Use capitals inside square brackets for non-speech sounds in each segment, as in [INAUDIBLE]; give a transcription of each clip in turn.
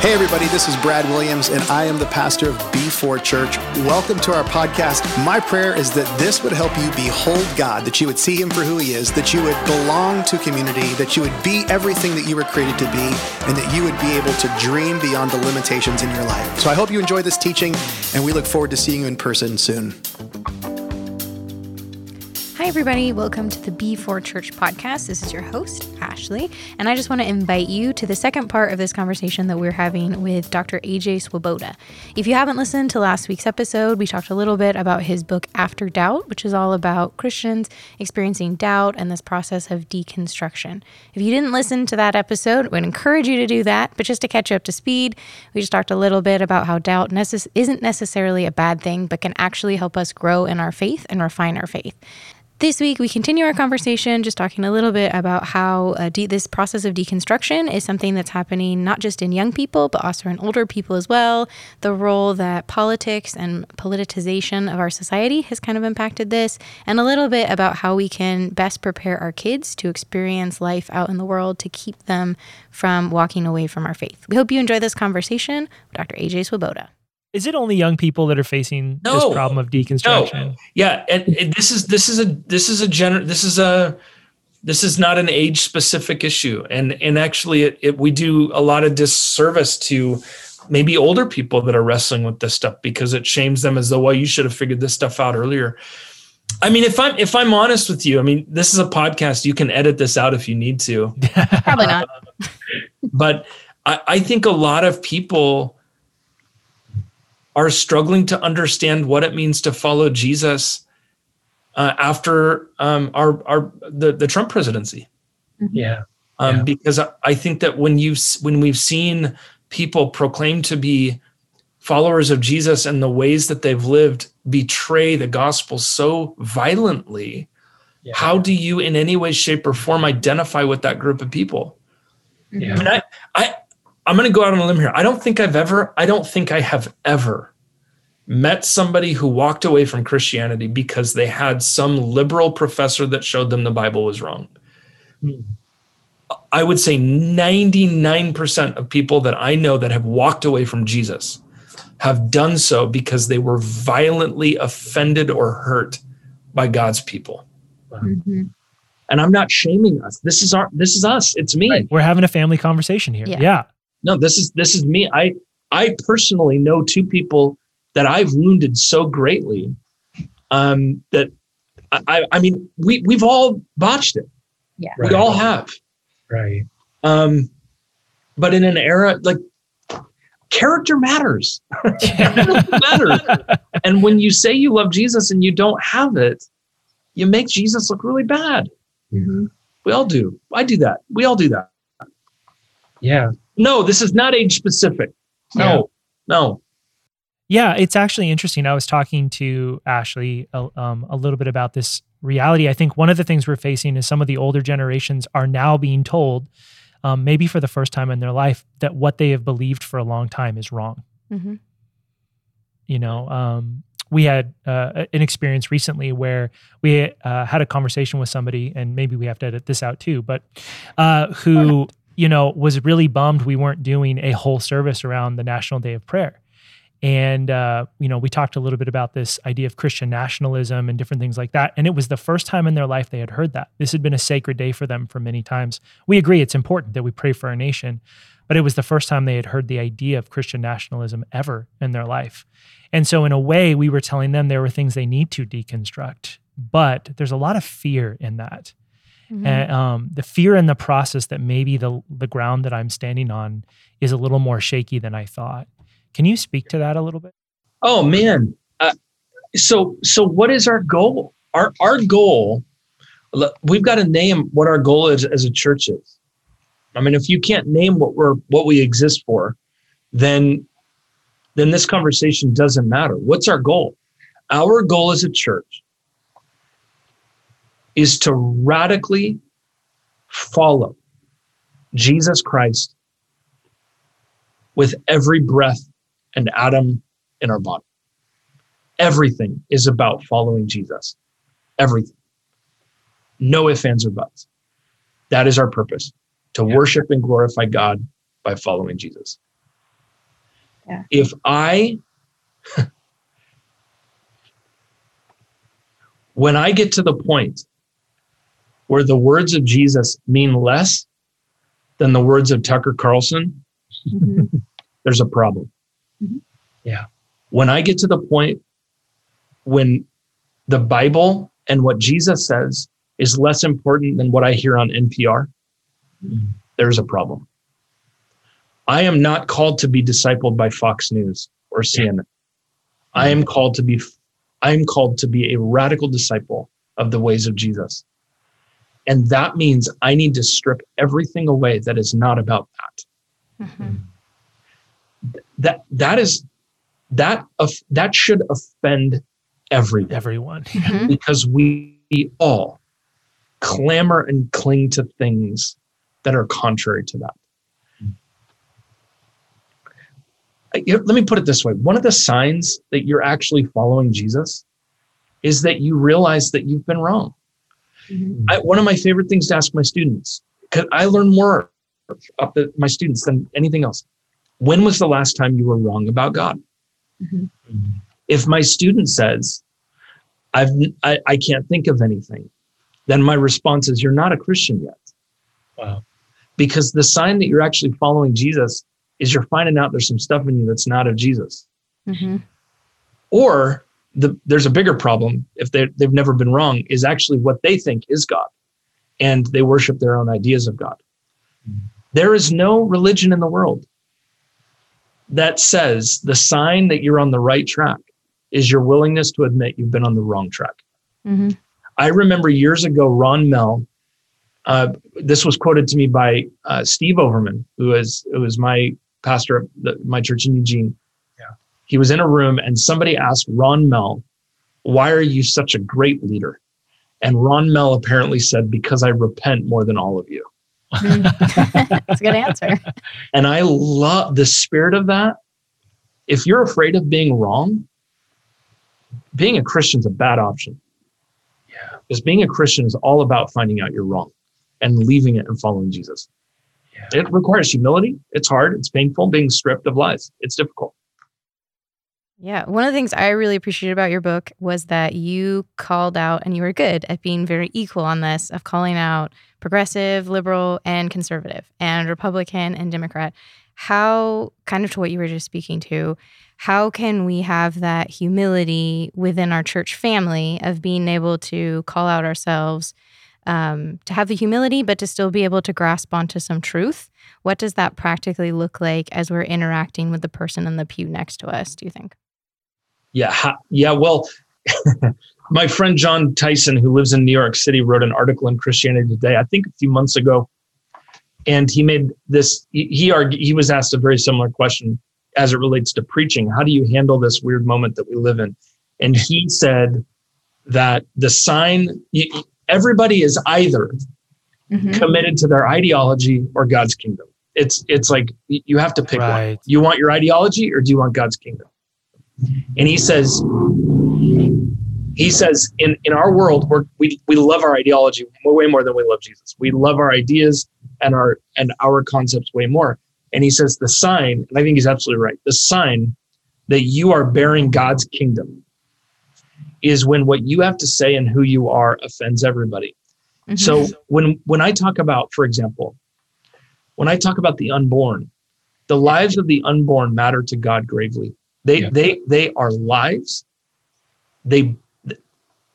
Hey, everybody, this is Brad Williams, and I am the pastor of B4 Church. Welcome to our podcast. My prayer is that this would help you behold God, that you would see Him for who He is, that you would belong to community, that you would be everything that you were created to be, and that you would be able to dream beyond the limitations in your life. So I hope you enjoy this teaching, and we look forward to seeing you in person soon. Hi, everybody. Welcome to the B4 Church podcast. This is your host, Ashleigh, and I just want to invite you to the second part of this conversation that we're having with Dr. AJ Swoboda. If you haven't listened to last week's episode, we talked a little bit about his book, After Doubt, which is all about Christians experiencing doubt and this process of deconstruction. If you didn't listen to that episode, I would encourage you to do that. But just to catch you up to speed, we just talked a little bit about how doubt necess- isn't necessarily a bad thing, but can actually help us grow in our faith and refine our faith. This week, we continue our conversation, just talking a little bit about how uh, de- this process of deconstruction is something that's happening not just in young people, but also in older people as well. The role that politics and politicization of our society has kind of impacted this, and a little bit about how we can best prepare our kids to experience life out in the world to keep them from walking away from our faith. We hope you enjoy this conversation with Dr. AJ Swoboda. Is it only young people that are facing No. this problem of deconstruction? No. Yeah, and, and this is this is a this is a gener this is a this is not an age specific issue, and and actually it, it we do a lot of disservice to maybe older people that are wrestling with this stuff because it shames them as though well you should have figured this stuff out earlier. I mean, if I'm if I'm honest with you, I mean this is a podcast. You can edit this out if you need to. Probably not. [LAUGHS] but I, I think a lot of people are struggling to understand what it means to follow Jesus uh, after um, our our the, the Trump presidency. Yeah. Um, Yeah. Because I, I think that when you when we've seen people proclaim to be followers of Jesus and the ways that they've lived betray the gospel so violently, Yeah. how do you in any way, shape, or form identify with that group of people? Yeah. I mean, I, I, I'm going to go out on a limb here. I don't think I've ever, I don't think I have ever met somebody who walked away from Christianity because they had some liberal professor that showed them the Bible was wrong. I would say 99% of people that I know that have walked away from Jesus have done so because they were violently offended or hurt by God's people. Mhm. And I'm not shaming us. This is our this is us. It's me. We're having a family conversation here. Yeah. Yeah. No this is this is me. I i personally know two people that i've wounded so greatly um that i i, I mean we we've all botched it. Yeah. we all have. Right. um but in an era like character matters. Character [LAUGHS] matters. And when you say you love jesus and you don't have it you make jesus look really bad. Mhm. we all do. I do that. We all do that. Yeah. No this is not age specific no no Yeah, it's actually interesting. I was talking to Ashleigh a, um, a little bit about this reality. I think one of the things we're facing is some of the older generations are now being told, um, maybe for the first time in their life, that what they have believed for a long time is wrong. Mhm. You know, um, we had uh, an experience recently where we uh, had a conversation with somebody, and maybe we have to edit this out too, but uh, who, you know, was really bummed we weren't doing a whole service around the National Day of Prayer. And, uh, you know, we talked a little bit about this idea of Christian nationalism and different things like that. And it was the first time in their life they had heard that. This had been a sacred day for them for many times. We agree it's important that we pray for our nation, but it was the first time they had heard the idea of Christian nationalism ever in their life. And so, in a way, we were telling them there were things they need to deconstruct, but there's a lot of fear in that. Mhm. And um, the fear in the process that maybe the the ground that I'm standing on is a little more shaky than I thought. Can you speak to that a little bit? Oh man. Uh, so so what is our goal? Our our goal. We've got to name what our goal is as a church is. I mean, if you can't name what we're what we exist for, then then this conversation doesn't matter. What's our goal? Our goal as a church is to radically follow Jesus Christ with every breath and atom in our body. Everything is about following Jesus. Everything. No ifs, ands, or buts. That is our purpose to Yeah. worship and glorify God by following Jesus. Yeah. If I, [LAUGHS] when I get to the point where the words of Jesus mean less than the words of Tucker Carlson, Mhm. [LAUGHS] there's a problem. Mhm. Yeah. When I get to the point when the Bible and what Jesus says is less important than what I hear on NPR, there's a problem. I am not called to be discipled by Fox News or CNN. I am called to be I am called to be a radical disciple of the ways of Jesus. And that means I need to strip everything away that is not about that Mhm. that that is that of that should offend everyone Everyone. Mhm. [LAUGHS] because we all clamor and cling to things that are contrary to that. I- you Let me put it this way: one of the signs that you're actually following Jesus is that you realize that you've been wrong. I, one of my favorite things to ask my students, because I learn more of the, my students than anything else. When was the last time you were wrong about God? Mhm. If my student says, I've, I, I can't think of anything, then my response is, You're not a Christian yet. Wow. Because the sign that you're actually following Jesus is you're finding out there's some stuff in you that's not of Jesus. Mhm. Or the, there's a bigger problem if they they've never been wrong is actually what they think is God, and they worship their own ideas of God. There is no religion in the world that says the sign that you're on the right track is your willingness to admit you've been on the wrong track. Mhm. I remember years ago, Ron Mehl. Uh, this was quoted to me by uh, Steve Overman, who is who is my pastor of the, my church in Eugene. Yeah. He was in a room, and somebody asked Ron Mehl, "Why are you such a great leader?" And Ron Mehl apparently said, "Because I repent more than all of you." Mm. [LAUGHS] [LAUGHS] That's a good answer. And I love the spirit of that. If you're afraid of being wrong, being a Christian is a bad option. Yeah. Because being a Christian is all about finding out you're wrong and leaving it and following Jesus. Yeah. It requires humility. It's hard. It's painful being stripped of lies. It's difficult. Yeah. One of the things I really appreciated about your book was that you called out and you were good at being very equal on this of calling out progressive, liberal, and conservative, and Republican and Democrat. How, kind of to what you were just speaking to, how can we have that humility within our church family of being able to call out ourselves, um, to have the humility, but to still be able to grasp onto some truth? What does that practically look like as we're interacting with the person in the pew next to us, do you think? Yeah. Ha- yeah. Well, [LAUGHS] my friend Jon Tyson, who lives in New York City, wrote an article in Christianity Today, I think a few months ago. And he made this, he, he, argu- he was asked a very similar question as it relates to preaching. How do you handle this weird moment that we live in? And he said that the sign, everybody is either Mhm. committed to their ideology or God's kingdom. It's it's like you have to pick one. You want your ideology or do you want God's kingdom? And he says he says in in our world we're, we we love our ideology way more than we love Jesus. We love our ideas and our and our concepts way more. And he says the sign, and I think he's absolutely right. The sign that you are bearing God's kingdom is when what you have to say and who you are offends everybody. Mhm. So when when I talk about, for example, when I talk about the unborn, the lives of the unborn matter to God gravely. They Yeah. they they are lives. They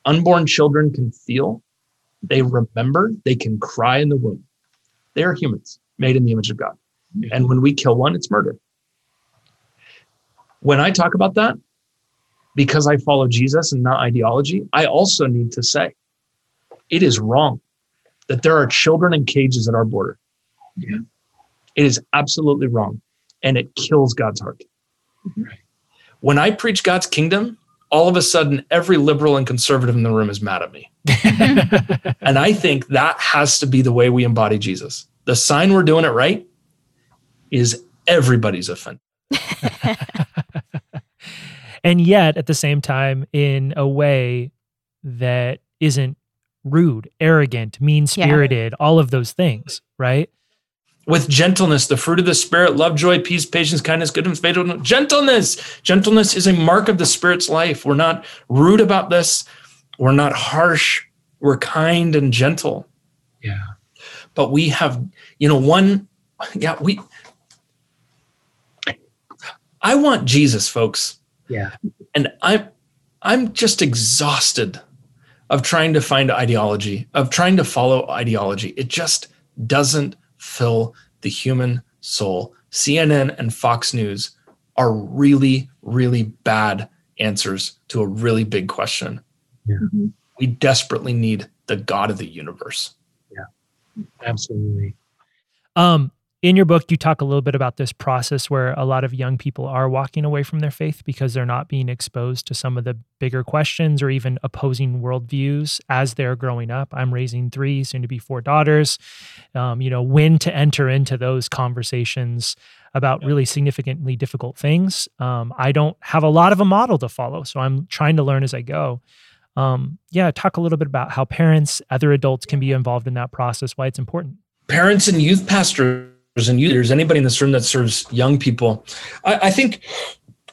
unborn children can feel, they remember, they can cry in the womb. They are humans made in the image of God. Yeah. And when we kill one, it's murder. When I talk about that, because I follow Jesus and not ideology, I also need to say it is wrong that there are children in cages at our border. Yeah. It is absolutely wrong. And it kills God's heart. Right. When I preach God's kingdom, all of a sudden every liberal and conservative in the room is mad at me. [LAUGHS] And I think that has to be the way we embody Jesus. The sign we're doing it right is everybody's offended. [LAUGHS] and yet at the same time in a way that isn't rude, arrogant, mean spirited, all of those things, right? With gentleness, the fruit of the spirit, love, joy, peace, patience, kindness, goodness, faithfulness, gentleness. Gentleness is a mark of the spirit's life. We're not rude about this. We're not harsh. We're kind and gentle. Yeah. But we have, you know, one, yeah, we, I want Jesus, folks. Yeah. And I'm, I'm just exhausted of trying to find ideology, of trying to follow ideology. It just doesn't fill the human soul. CNN and Fox News are really, really bad answers to a really big question. Yeah. Mm-hmm. We desperately need the God of the universe. Yeah, absolutely. Um, in your book, you talk a little bit about this process where a lot of young people are walking away from their faith because they're not being exposed to some of the bigger questions or even opposing worldviews as they're growing up. I'm raising three, soon to be four daughters. Um, you know, when to enter into those conversations about really significantly difficult things. Um, I don't have a lot of a model to follow, so I'm trying to learn as I go. Um, yeah, talk a little bit about how parents, other adults can be involved in that process, why it's important. Parents and youth pastors and leaders, anybody in this room that serves young people, I, I think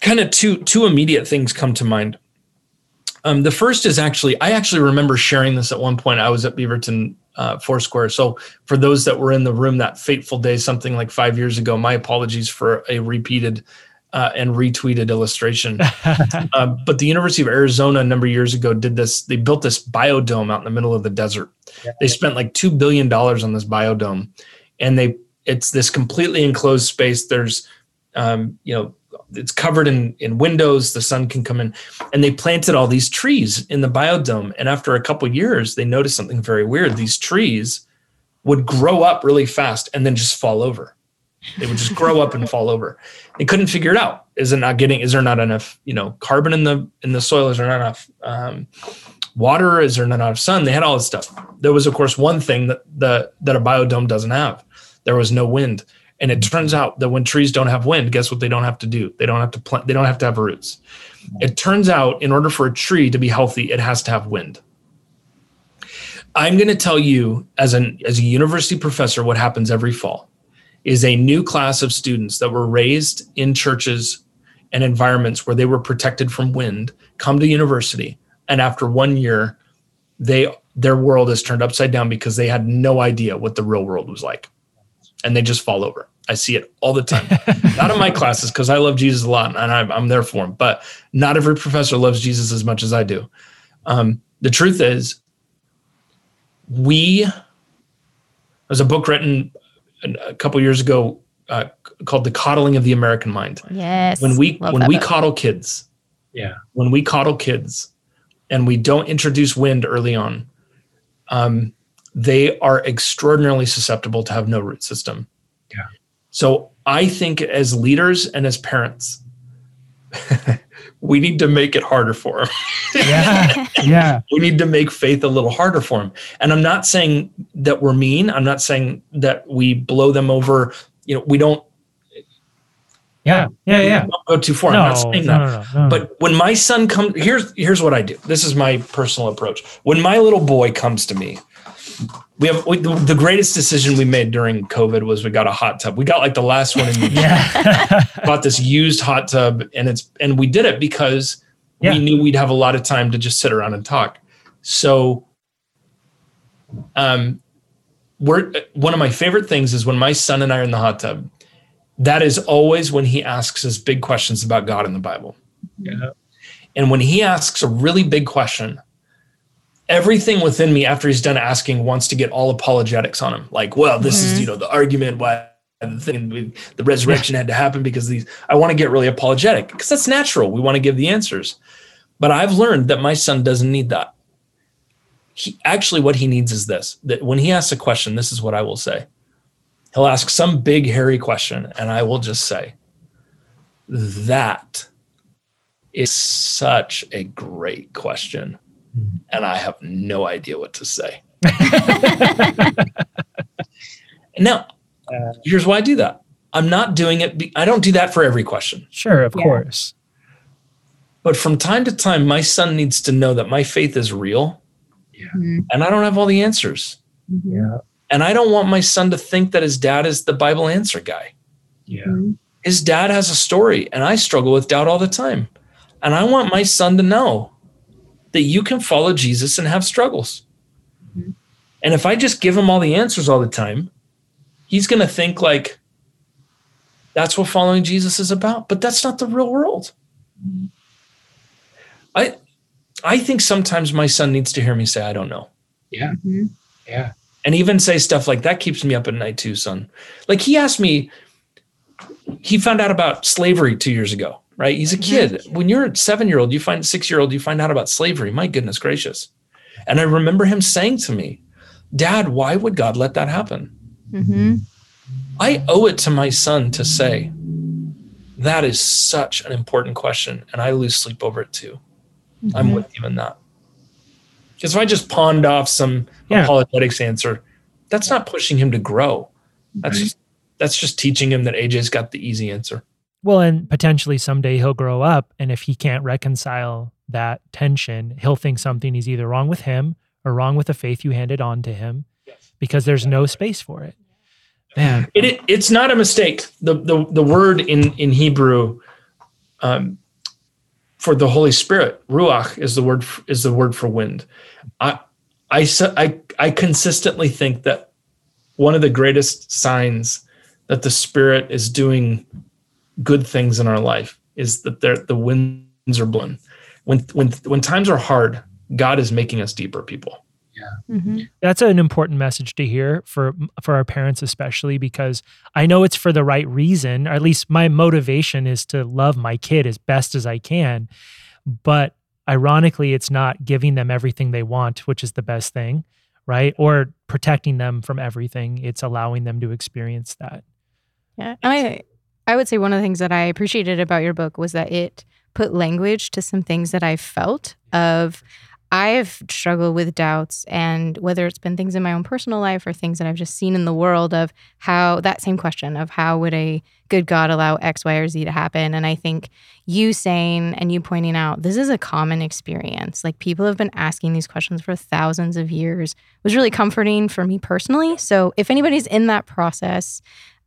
kind of two two immediate things come to mind. Um, the first is actually, I actually remember sharing this at one point. I was at Beaverton uh, Foursquare. So for those that were in the room that fateful day, something like five years ago, my apologies for a repeated uh, and retweeted illustration. uh, [LAUGHS] but the University of Arizona a number of years ago did this. They built this biodome out in the middle of the desert. Yeah. They spent like two billion dollars on this biodome, and they it's this completely enclosed space. There's, um, you know, it's covered in in windows. The sun can come in, and they planted all these trees in the biodome. And after a couple years, they noticed something very weird. These trees would grow up really fast and then just fall over. They would just grow up and fall over. They couldn't figure it out. Is it not getting? Is there not enough, you know, carbon in the in the soil? Is there not enough um, water? Is there not enough sun? They had all this stuff. There was, of course, one thing that the that a biodome doesn't have. There was no wind. And it mm-hmm. turns out that when trees don't have wind, guess what they don't have to do? They don't have to plant. They don't have to have roots. Mm-hmm. It turns out, in order for a tree to be healthy, it has to have wind. I'm going to tell you, as an as a university professor, what happens every fall is a new class of students that were raised in churches and environments where they were protected from wind come to university and after one year they their world is turned upside down because they had no idea what the real world was like and they just fall over i see it all the time [LAUGHS] not in my classes because i love jesus a lot and I'm, I'm there for him but not every professor loves jesus as much as i do um, the truth is we there's a book written a couple years ago uh, called "The Coddling of the American Mind." Yes. When we when we book. coddle kids, Yeah. when we coddle kids, and we don't introduce wind early on, um, they are extraordinarily susceptible to have no root system. Yeah. So I think as leaders and as parents, [LAUGHS] we need to make it harder for them. [LAUGHS] Yeah. yeah. [LAUGHS] we need to make faith a little harder for them. And I'm not saying that we're mean. I'm not saying that we blow them over. You know, we don't, Yeah. Yeah. Yeah. don't go too far. No, I'm not saying no, that. no, no, no. But when my son comes, here's here's what I do. This is my personal approach. When my little boy comes to me, we have we, the, the greatest decision we made during COVID was we got a hot tub. We got like the last one in the [LAUGHS] yeah. bought this used hot tub, and it's and we did it because Yeah. we knew we'd have a lot of time to just sit around and talk. So, um, we're one of my favorite things is when my son and I are in the hot tub. That is always when he asks us big questions about God in the Bible. Yeah. And when he asks a really big question, everything within me after he's done asking wants to get all apologetics on him. Like, well, this is, mm-hmm. you know, the argument why the thing the resurrection had to happen because these I want to get really apologetic because that's natural. We want to give the answers. But I've learned that my son doesn't need that. He actually what he needs is this that when he asks a question, this is what I will say. He'll ask some big hairy question, and I will just say, that is such a great question. And I have no idea what to say. [LAUGHS] now, Uh, here's why I do that. I'm not doing it. Be- I don't do that for every question. Sure. Of Yeah. course. But from time to time, my son needs to know that my faith is real Yeah. Mhm. and I don't have all the answers. Yeah. And I don't want my son to think that his dad is the Bible answer guy. Yeah. Mm-hmm. His dad has a story, and I struggle with doubt all the time. And I want my son to know that you can follow Jesus and have struggles. Mm-hmm. And if I just give him all the answers all the time, he's going to think like that's what following Jesus is about. But that's not the real world. I I think sometimes my son needs to hear me say I don't know. Yeah. Mhm. Yeah. And even say stuff like that keeps me up at night too, son. Like he asked me he found out about slavery 2 years ago, right? He's a kid. When you're a 7-year-old, you find 6-year-old, you find out about slavery. My goodness gracious. And I remember him saying to me, "Dad, why would God let that happen?" Mm-hmm. I owe it to my son to say, that is such an important question. And I lose sleep over it too. I'm with you in that. Because if I just pawned off some Yeah. apologetics answer, that's not pushing him to grow. That's Right. just that's just teaching him that AJ's got the easy answer. Well, and potentially someday he'll grow up, and if he can't reconcile that tension, he'll think something is either wrong with him or wrong with the faith you handed on to him, because there's no space for it. Man, It, it it's not a mistake. The the the word in in Hebrew um, for the Holy Spirit, ruach is the word f- is the word for wind. I I I consistently think that one of the greatest signs that the Spirit is doing good things in our life is that there the winds are blowing. When when when times are hard, God is making us deeper people. Mm-hmm. that's an important message to hear for for our parents especially because I know it's for the right reason, or at least my motivation is to love my kid as best as I can, but ironically it's not giving them everything they want, which is the best thing, right? Or protecting them from everything. It's allowing them to experience that. Yeah. I I would say one of the things that I appreciated about your book was that it put language to some things that I felt of I have struggled with doubts and whether it's been things in my own personal life or things that I've just seen in the world of how that same question of how would a good God allow X, Y, or Z to happen? And I think you saying and you pointing out this is a common experience. Like people have been asking these questions for thousands of years was really comforting for me personally. So if anybody's in that process,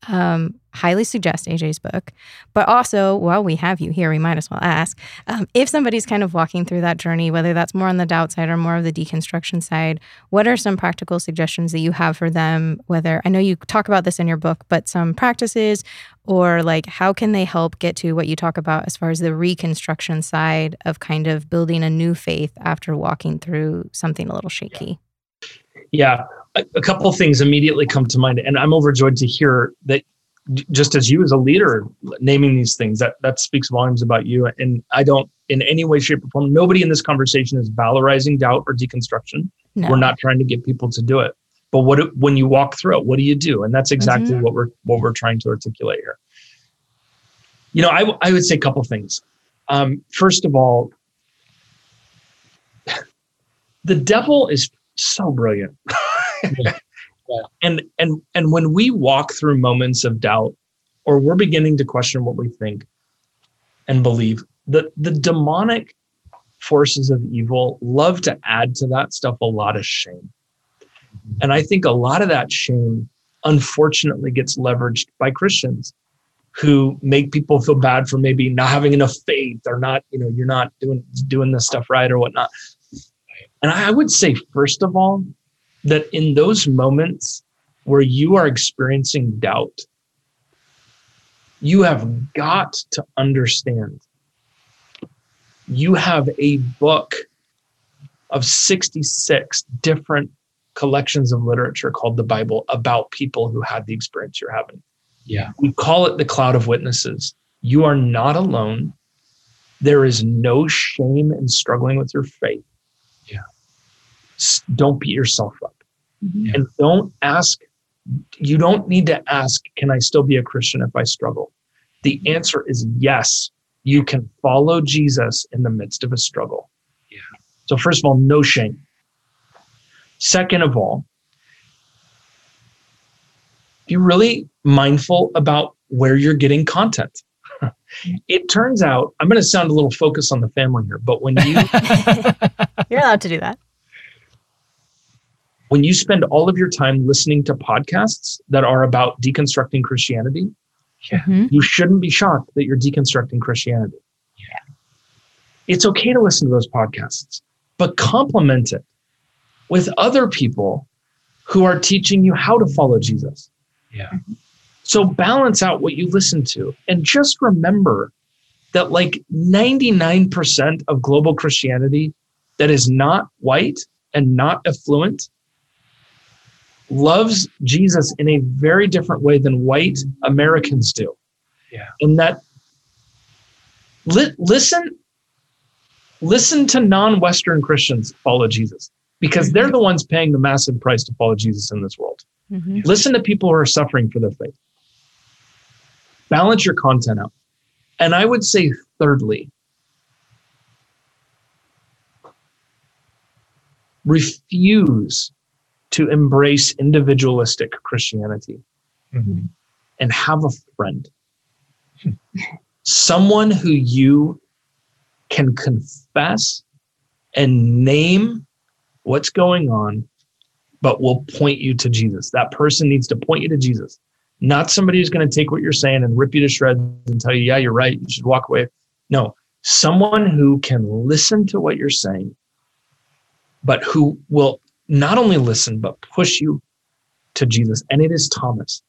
um, highly suggest AJ's book. But also, while we have you here, we might as well ask um, if somebody's kind of walking through that journey, whether that's more on the doubt side or more of the deconstruction side, what are some practical suggestions that you have for them? Whether I know you talk about this in your book, but some practices or like how can they help get to what you talk about as far as the reconstruction side of kind of building a new faith after walking through something a little shaky? Yeah, a, a couple things immediately come to mind, and I'm overjoyed to hear that. Just as you, as a leader, naming these things that that speaks volumes about you. And I don't, in any way, shape, or form, nobody in this conversation is valorizing doubt or deconstruction. No. We're not trying to get people to do it. But what when you walk through it, what do you do? And that's exactly Mhm. what we're what we're trying to articulate here. You know, I, I would say a couple things. Um, first of all, [LAUGHS] the devil is so brilliant. [LAUGHS] [LAUGHS] And and and when we walk through moments of doubt or we're beginning to question what we think and believe, the the demonic forces of evil love to add to that stuff a lot of shame. And I think a lot of that shame unfortunately gets leveraged by Christians who make people feel bad for maybe not having enough faith or not, you know, you're not doing doing this stuff right or whatnot. And I would say, first of all, that in those moments where you are experiencing doubt, you have got to understand you have a book of 66 different collections of literature called the Bible about people who had the experience you're having. Yeah. We call it the cloud of witnesses. You are not alone. There is no shame in struggling with your faith. Yeah. Don't beat yourself up. Mhm. And don't ask, you don't need to ask, can I still be a Christian if I struggle? The answer is yes. You can follow Jesus in the midst of a struggle. Yeah. So, first of all, no shame. Second of all, be really mindful about where you're getting content. [LAUGHS] It turns out, I'm going to sound a little focused on the family here, but when you [LAUGHS] [LAUGHS] You're allowed to do that. When you spend all of your time listening to podcasts that are about deconstructing Christianity, Mhm. you shouldn't be shocked that you're deconstructing Christianity. Yeah. It's okay to listen to those podcasts, but complement it with other people who are teaching you how to follow Jesus. Yeah. So balance out what you listen to and just remember that like 99% of global Christianity that is not white and not affluent loves Jesus in a very different way than white Americans do. Yeah. And that li- listen listen to non-western Christians follow Jesus because they're the ones paying the massive price to follow Jesus in this world. Mhm. Listen to people who are suffering for their faith. Balance your content out. And I would say, thirdly, refuse to embrace individualistic Christianity Mhm. and have a friend. Someone who you can confess and name what's going on, but will point you to Jesus. That person needs to point you to Jesus, not somebody who's going to take what you're saying and rip you to shreds and tell you, yeah, you're right. You should walk away. No, someone who can listen to what you're saying, but who will not only listen, but push you to Jesus. And it is Thomas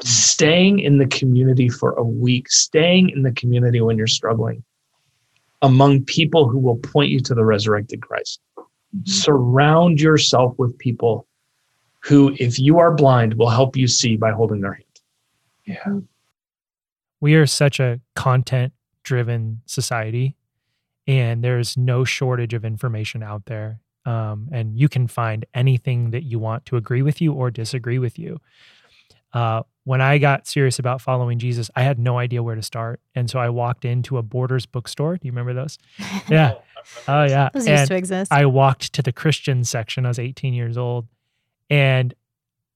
staying in the community for a week, staying in the community when you're struggling among people who will point you to the resurrected Christ. Mm-hmm. Surround yourself with people who, if you are blind, will help you see by holding their hand. Yeah. we are such a content driven society and there's no shortage of information out there um, and you can find anything that you want to agree with you or disagree with you uh, when i got serious about following jesus i had no idea where to start and so i walked into a borders bookstore do you remember those [LAUGHS] yeah oh yeah Those used to exist. I walked to the Christian section. I was 18 years old and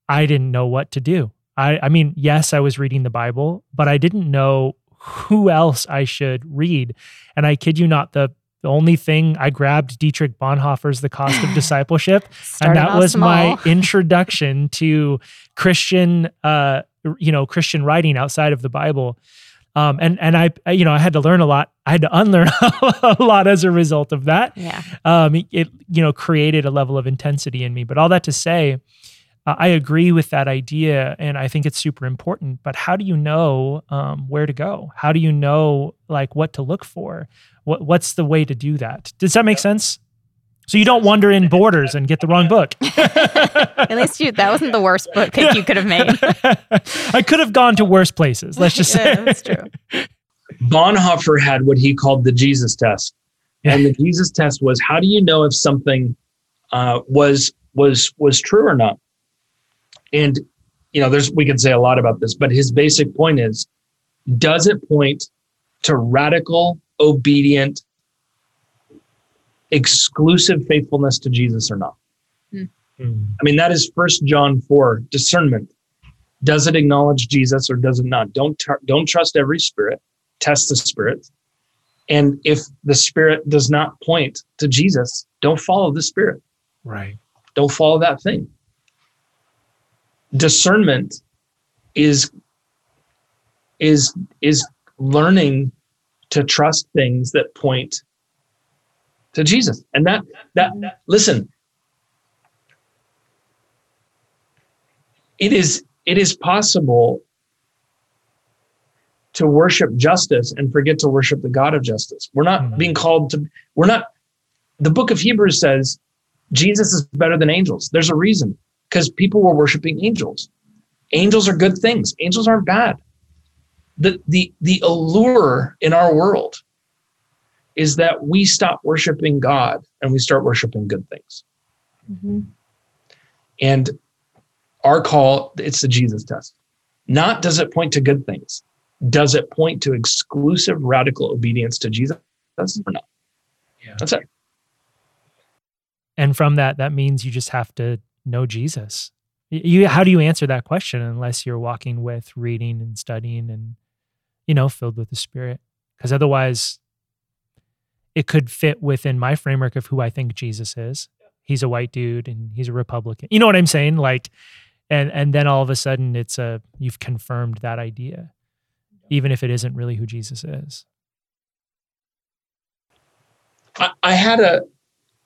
I didn't know what to do. I, I mean, yes, I was reading the Bible, but I didn't know who else I should read. And I kid you not, the, the only thing I grabbed Dietrich Bonhoeffer's The Cost of [SIGHS] Discipleship, and that was my introduction to Christian, uh, you know, Christian writing outside of the Bible. Um, and and I, I, you know, I had to learn a lot. I had to unlearn [LAUGHS] a lot as a result of that yeah. um, it you know created a level of intensity in me. But all that to say, uh, I agree with that idea, and I think it's super important. But how do you know um, where to go? How do you know like what to look for? What what's the way to do that? Does that make sense? So you don't wander in borders and get the wrong book. [LAUGHS] At least you that wasn't the worst book pick you could have made. [LAUGHS] I could have gone to worse places. Let's just say yeah, that's true. [LAUGHS] Bonhoeffer had what he called the Jesus test. And the Jesus test was how do you know if something uh, was was was true or not? And you know, there's we could say a lot about this, but his basic point is: does it point to radical, obedient, exclusive faithfulness to Jesus or not? Mhm. I mean, that is First John four discernment. Does it acknowledge Jesus or does it not? Don't tr- don't trust every spirit. Test the spirit, and if the spirit does not point to Jesus, don't follow the spirit. Right. Don't follow that thing. Discernment is is is learning to trust things that point to Jesus, and that that listen. It is it is possible to worship justice and forget to worship the God of justice. We're not Mhm. being called to. We're not. The book of Hebrews says Jesus is better than angels. There's a reason because people were worshiping angels. Angels are good things. Angels aren't bad. The the the allure in our world is that we stop worshiping God and we start worshiping good things. Mhm. And our call, it's the Jesus test. Not does it point to good things? Does it point to exclusive radical obedience to Jesus or not? Yeah. That's it. and from that, that means you just have to know Jesus. You, how do you answer that question unless you're walking with reading and studying and, you know, filled with the Spirit? Because otherwise, it could fit within my framework of who I think Jesus is. he's a white dude and he's a Republican. You know what I'm saying? Like, and and then all of a sudden it's a you've confirmed that idea, even if it isn't really who Jesus is. I, I had a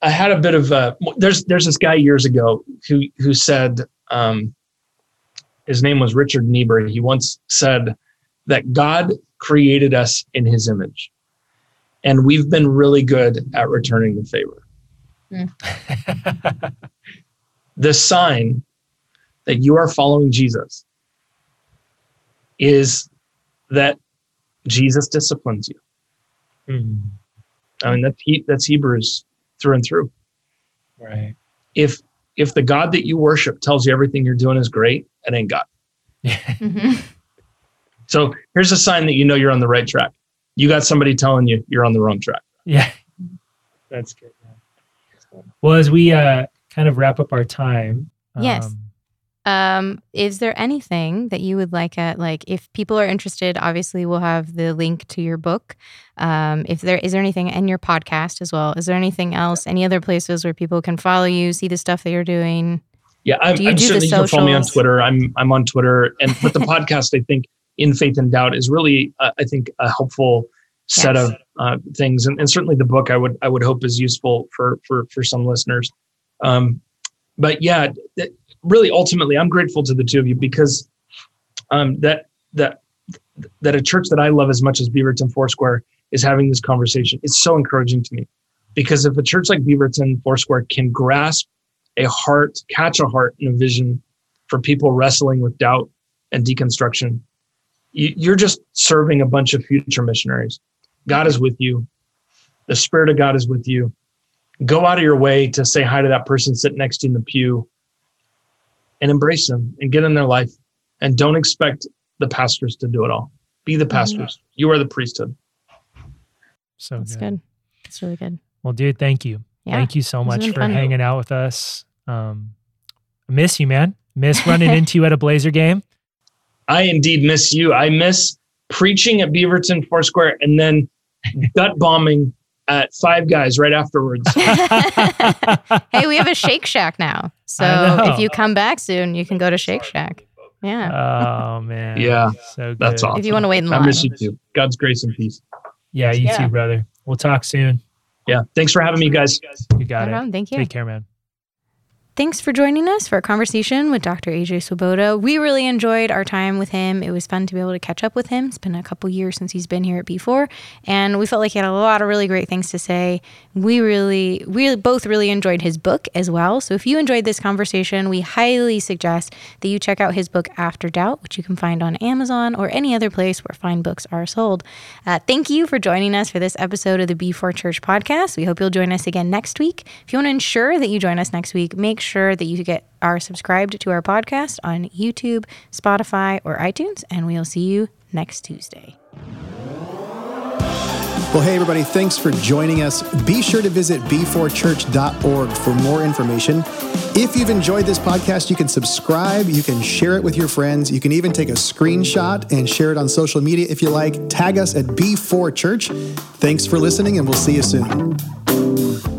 I had a bit of a there's there's this guy years ago who who said um, his name was Richard Niebuhr. He once said that God created us in His image, and we've been really good at returning the favor. [LAUGHS] The sign that you are following Jesus is that Jesus disciplines you. Mm. I mean, that's that's Hebrews through and through. Right. If if the God that you worship tells you everything you're doing is great, it ain't God. [LAUGHS] Mhm. So here's a sign that you know you're on the right track. You got somebody telling you you're on the wrong track. Yeah. That's good. man. Well, as we uh, kind of wrap up our time, Yes. um, Um, is there anything that you would like at like if people are interested, obviously we'll have the link to your book. Um, if there is there anything in your podcast as well? Is there anything else, any other places where people can follow you, see the stuff that you're doing? Yeah, I'm, Do you I'm do the certainly you can follow me on? Twitter. I'm I'm on Twitter, and with the [LAUGHS] podcast I think in faith and doubt is really uh, I think a helpful set Yes. of uh, things, and, and certainly the book I would I would hope is useful for for for some listeners. Um, but yeah, really ultimately, I'm grateful to the two of you because um, that that that a church that I love as much as Beaverton Foursquare is having this conversation. It's so encouraging to me because if a church like Beaverton Foursquare can grasp a heart, catch a heart and a vision for people wrestling with doubt and deconstruction, you're just serving a bunch of future missionaries. God is with you. The Spirit of God is with you. Go out of your way to say hi to that person sitting next to you in the pew and embrace them and get in their life. And don't expect the pastors to do it all. Be the pastors. You are the priesthood. so That's good. good. That's really good. Well, dude, thank you. Yeah. Thank you so this much for fun. hanging out with us. Um, I miss you, man. Miss running [LAUGHS] into you at a Blazer game. I indeed miss you. I miss preaching at Beaverton Foursquare and then [LAUGHS] gut bombing at Five Guys right afterwards. [LAUGHS] [LAUGHS] hey, we have a Shake Shack now. So if you come back soon, you can go to Shake Shack. Yeah. oh man. Yeah, So good. that's awesome. if you want to wait in line. I line. miss you too. God's grace and peace. Yeah, you Yeah. too, brother. We'll talk soon. Yeah. Thanks for having me, guys. You got Right it. on. Thank you. Take care, man. Thanks for joining us for a conversation with Dr. AJ Swoboda. We really enjoyed our time with him. It was fun to be able to catch up with him. It's been a couple years since he's been here at B4, and we felt like he had a lot of really great things to say. We really, we both really enjoyed his book as well. So if you enjoyed this conversation, we highly suggest that you check out his book After Doubt, which you can find on Amazon or any other place where fine books are sold. Uh, thank you for joining us for this episode of the B4 Church podcast. We hope you'll join us again next week. If you want to ensure that you join us next week, make sure that you get are subscribed to our podcast on YouTube, Spotify, or iTunes, and we'll see you next Tuesday. Well, hey, everybody, thanks for joining us. Be sure to visit b4church.org for more information. If you've enjoyed this podcast, you can subscribe, you can share it with your friends, you can even take a screenshot and share it on social media if you like. Tag us at B4Church. Thanks for listening, and we'll see you soon.